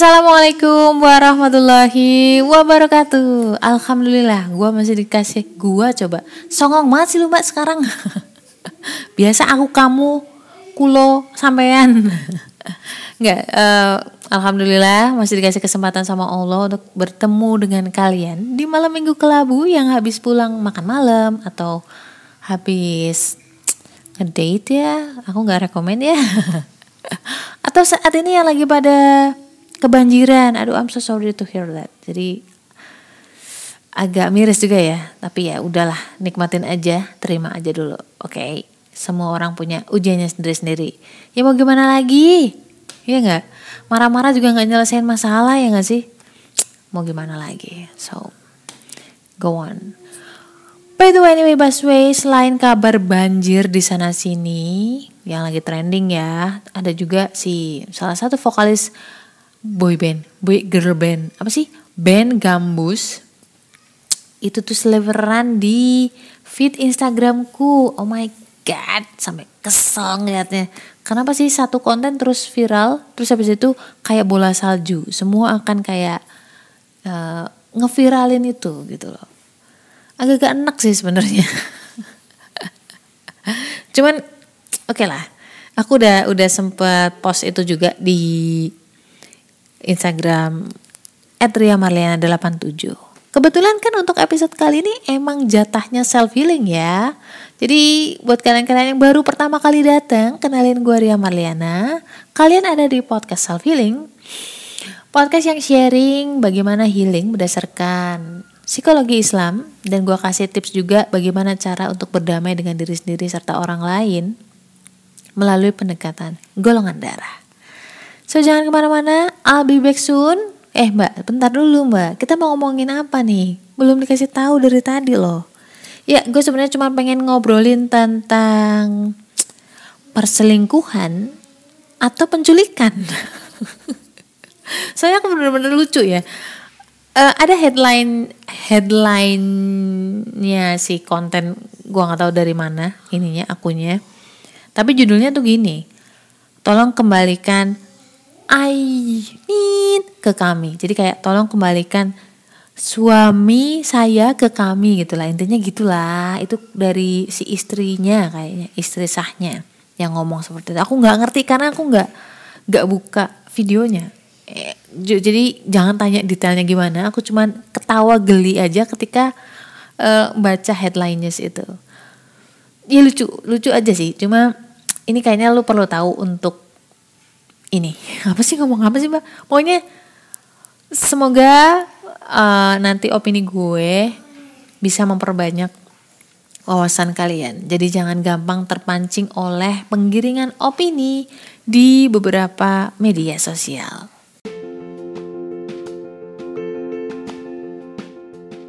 Assalamualaikum warahmatullahi wabarakatuh. Alhamdulillah gue masih dikasih gue coba. Songong banget sih lu mbak sekarang. Biasa aku kamu Kulo sampean. Enggak uh, Alhamdulillah masih dikasih kesempatan sama Allah Untuk bertemu dengan kalian Di malam minggu kelabu yang habis pulang makan malam Atau habis ngedate ya. Aku gak rekomend ya. Atau saat ini yang lagi pada kebanjiran. Aduh I'm so sorry to hear that. Jadi agak miris juga ya. Tapi ya udahlah nikmatin aja terima aja dulu. Oke okay? semua orang punya ujiannya sendiri-sendiri ya mau gimana lagi? Ya nggak? Marah-marah juga nggak nyelesain masalah ya nggak sih? Mau gimana lagi? So go on. By the way, anyway, Busway, selain kabar banjir di sana sini yang lagi trending ya, ada juga si salah satu vokalis boy band, boy girl band, apa sih? Band Gambus. Itu tuh seleveran di feed Instagramku. Oh my god, sampai kesel ngeliatnya. Kenapa sih satu konten terus viral, terus habis itu kayak bola salju. Semua akan kayak uh, ngeviralin itu gitu loh. Agak-agak enak sih sebenarnya. Cuman oke okay lah. Aku udah udah sempet post itu juga di Instagram @riamarliana87. Kebetulan kan untuk episode kali ini emang jatahnya self healing ya. Jadi buat kalian-kalian yang baru pertama kali datang, kenalin gue Ria Marliana. Kalian ada di podcast self healing. Podcast yang sharing bagaimana healing berdasarkan psikologi Islam dan gue kasih tips juga bagaimana cara untuk berdamai dengan diri sendiri serta orang lain melalui pendekatan golongan darah. So jangan ke mana-mana, I'll be back soon. Eh mbak, bentar dulu mbak, kita mau ngomongin apa nih? Belum dikasih tahu dari tadi loh. Ya, gue sebenarnya cuma pengen ngobrolin tentang perselingkuhan atau penculikan. Soalnya aku bener-bener lucu ya. Uh, ada headline headline-nya si konten gua nggak tahu dari mana ininya akunya. Tapi judulnya tuh gini. Tolong kembalikan Need ke kami. Jadi kayak tolong kembalikan suami saya ke kami gitulah intinya gitulah. Itu dari si istrinya kayaknya istri sahnya yang ngomong seperti itu. Aku nggak ngerti karena aku nggak nggak buka videonya. Eh, jadi jangan tanya detailnya gimana. Aku cuman ketawa geli aja ketika uh, baca headlinenya itu. Ya lucu lucu aja sih. Cuma ini kayaknya lu perlu tahu untuk ini apa sih ngomong apa sih mbak? Pokoknya semoga uh, nanti opini gue bisa memperbanyak wawasan kalian. Jadi jangan gampang terpancing oleh penggiringan opini di beberapa media sosial.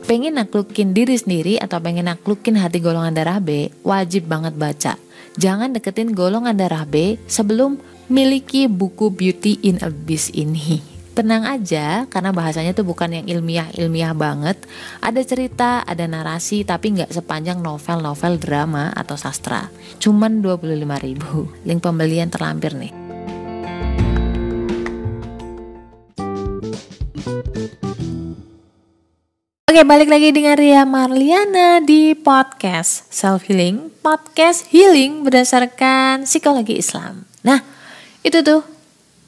Pengen naklukin diri sendiri atau pengen naklukin hati golongan darah B, wajib banget baca. Jangan deketin golongan darah B sebelum miliki buku Beauty in Abyss ini. Tenang aja, karena bahasanya tuh bukan yang ilmiah-ilmiah banget. Ada cerita, ada narasi, tapi nggak sepanjang novel-novel drama atau sastra. Cuman 25 ribu. Link pembelian terlampir nih. Oke, balik lagi dengan Ria Marliana di podcast Self Healing, podcast healing berdasarkan psikologi Islam. Nah, itu tuh.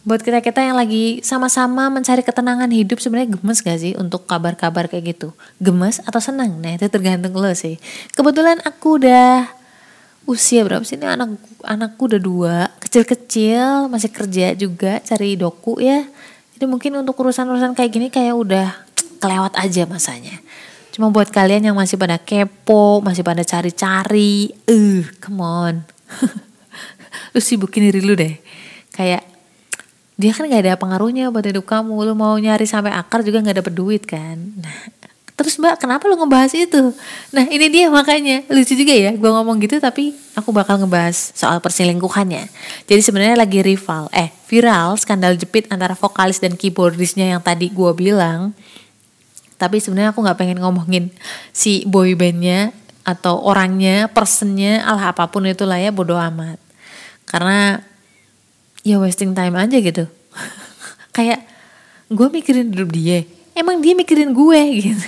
Buat kita kita yang lagi sama-sama mencari ketenangan hidup sebenarnya gemes gak sih untuk kabar-kabar kayak gitu? Gemes atau senang nah itu tergantung lo sih. Kebetulan aku udah usia berapa sih? Ini anak anakku udah dua. Kecil-kecil masih kerja juga cari doku ya. Jadi mungkin untuk urusan-urusan kayak gini kayak udah kelewat aja masanya. Cuma buat kalian yang masih pada kepo masih pada cari-cari eh uh, come on. Lu sibukin diri lu deh kayak dia kan gak ada pengaruhnya buat hidup kamu. Lu mau nyari sampai akar juga gak dapet duit kan. Nah terus mbak kenapa lu ngebahas itu? Nah ini dia makanya. Lucu juga ya gue ngomong gitu tapi aku bakal ngebahas soal perselingkuhannya. Jadi sebenarnya lagi rival eh viral skandal jepit antara vokalis dan keyboardisnya yang tadi gue bilang. Tapi sebenarnya aku nggak pengen ngomongin si boy bandnya atau orangnya personnya alah apa pun itulah ya bodoh amat. Karena ya wasting time aja gitu. Kayak gue mikirin hidup dia. Emang dia mikirin gue gitu.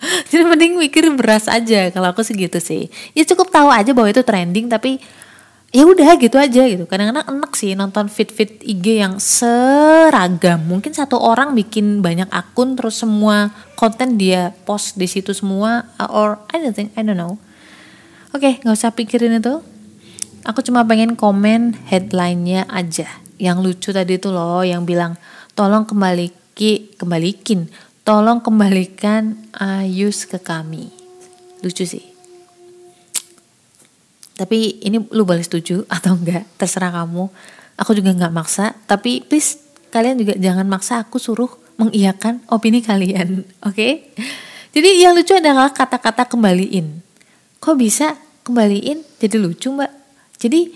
Jadi mending mikir beras aja. Kalau aku segitu sih. Ya cukup tahu aja bahwa itu trending tapi ya udah gitu aja gitu. Kadang-kadang enak sih nonton fit-fit IG yang seragam. Mungkin satu orang bikin banyak akun terus semua konten dia post di situ semua or I don't think I don't know. Oke okay, nggak usah pikirin itu aku cuma pengen komen headlinenya aja. Yang lucu tadi tuh loh yang bilang tolong kembaliki kembalikin. Tolong kembalikan Ayus ke kami. Lucu sih. Tapi ini lu boleh setuju atau enggak? Terserah kamu. Aku juga nggak maksa. Tapi please kalian juga jangan maksa aku suruh mengiyakan opini kalian oke? Okay? jadi yang lucu adalah kata-kata kembaliin. Kok bisa kembaliin jadi lucu mbak jadi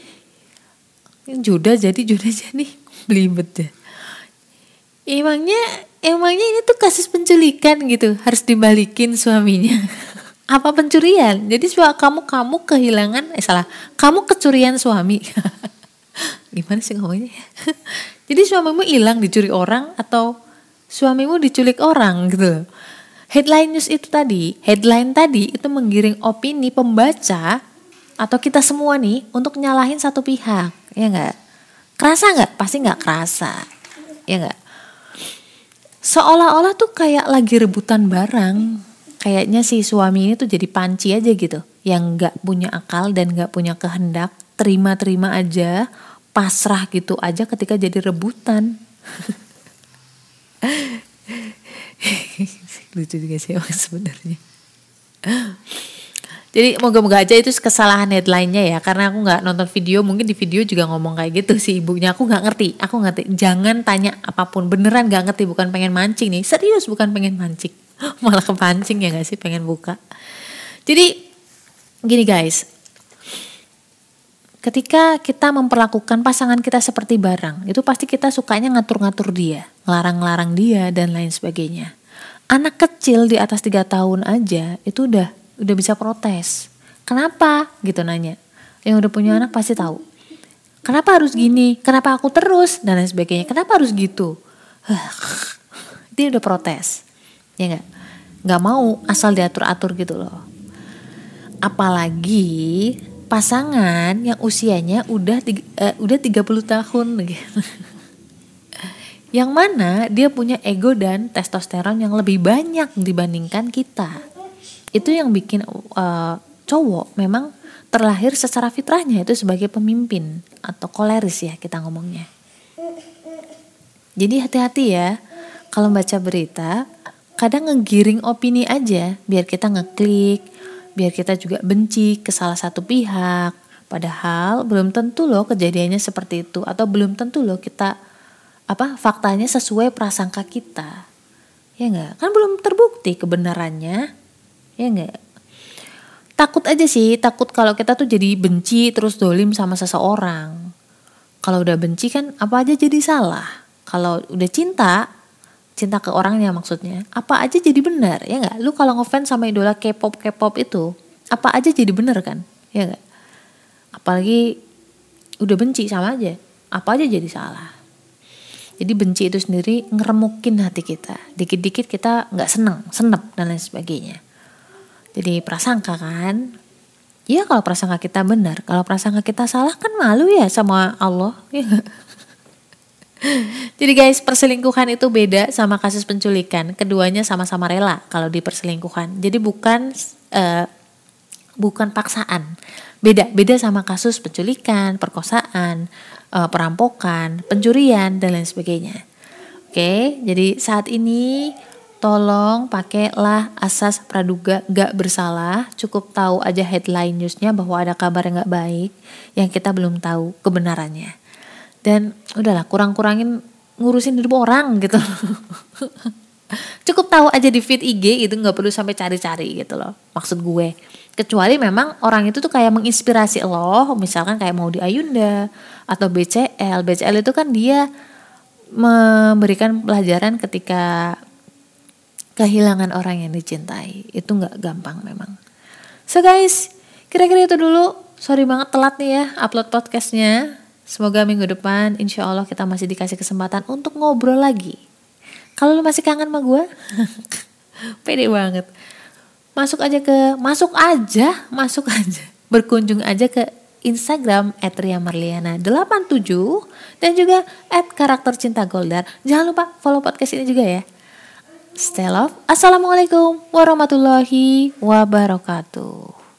juda jadi juda jadi. Belibet deh emangnya emangnya ini tuh kasus penculikan gitu. Harus dibalikin suaminya. Apa pencurian? Jadi suami kamu kamu kehilangan eh salah. Kamu kecurian suami. Gimana sih ngomongnya? Jadi suamimu hilang dicuri orang atau suamimu diculik orang gitu headline news itu tadi headline tadi itu menggiring opini pembaca atau kita semua nih untuk nyalahin satu pihak ya nggak? Kerasa nggak? Pasti nggak kerasa ya nggak? Seolah-olah tuh kayak lagi rebutan barang kayaknya si suami ini tuh jadi panci aja gitu yang nggak punya akal dan nggak punya kehendak terima-terima aja pasrah gitu aja ketika jadi rebutan. Lucu juga sih sebenarnya jadi moga-moga aja itu kesalahan headline-nya ya karena aku nggak nonton video mungkin di video juga ngomong kayak gitu sih ibunya. Aku nggak ngerti aku ngerti. Jangan tanya apa pun beneran nggak ngerti bukan pengen mancing nih. Serius bukan pengen mancing. Malah kepancing ya gak sih pengen buka. Jadi gini guys. Ketika kita memperlakukan pasangan kita seperti barang itu pasti kita sukanya ngatur-ngatur dia ngelarang-larang dia dan lain sebagainya. Anak kecil di atas tiga tahun aja itu udah udah bisa protes. Kenapa? Gitu nanya. Yang udah punya anak pasti tahu. Kenapa harus gini? Kenapa aku terus? Dan lain sebagainya. Kenapa harus gitu? Dia udah protes. Ya nggak? Nggak mau asal diatur atur gitu loh. Apalagi pasangan yang usianya udah uh, udah 30 tahun yang mana dia punya ego dan testosteron yang lebih banyak dibandingkan kita itu yang bikin uh, cowok memang terlahir secara fitrahnya itu sebagai pemimpin atau koleris ya kita ngomongnya jadi hati-hati ya kalau baca berita kadang ngegiring opini aja biar kita ngeklik, biar kita juga benci ke salah satu pihak. Padahal belum tentu loh kejadiannya seperti itu atau belum tentu loh kita apa faktanya sesuai prasangka kita. Ya enggak? Kan belum terbukti kebenarannya. Ya enggak? Takut aja sih, takut kalau kita tuh jadi benci terus dolim sama seseorang. Kalau udah benci kan apa aja jadi salah. Kalau udah cinta cinta ke orangnya maksudnya apa aja jadi benar? Ya nggak? Lu kalau ngefans sama idola K-pop K-pop itu apa aja jadi benar kan? Ya nggak? Apalagi udah benci sama aja apa aja jadi salah? Jadi benci itu sendiri ngeremukin hati kita. Dikit-dikit kita nggak seneng senep dan lain sebagainya jadi prasangka kan Iya kalau prasangka kita benar kalau prasangka kita salah kan malu ya sama Allah ya Jadi guys, perselingkuhan itu beda sama kasus penculikan. Keduanya sama-sama rela kalau di perselingkuhan. Jadi bukan uh, bukan paksaan. Beda, beda sama kasus penculikan, perkosaan, uh, perampokan, pencurian dan lain sebagainya. Oke, jadi saat ini tolong pakailah asas praduga gak bersalah. Cukup tahu aja headline newsnya bahwa ada kabar yang gak baik yang kita belum tahu kebenarannya. Dan udahlah kurang-kurangin ngurusin hidup orang gitu. Cukup tahu aja di feed IG itu nggak perlu sampai cari-cari gitu loh maksud gue. Kecuali memang orang itu tuh kayak menginspirasi lo misalkan kayak mau di Ayunda atau BCL BCL itu kan dia memberikan pelajaran ketika kehilangan orang yang dicintai itu nggak gampang memang so guys kira-kira itu dulu sorry banget telat nih ya upload podcastnya Semoga minggu depan insya Allah kita masih dikasih kesempatan untuk ngobrol lagi. Kalau lu masih kangen sama gue, pede banget. Masuk aja ke, masuk aja, masuk aja. Berkunjung aja ke Instagram @riamarliana87 dan juga @karakter cinta Goldar. Jangan lupa follow podcast ini juga ya. Stay love. Assalamualaikum warahmatullahi wabarakatuh.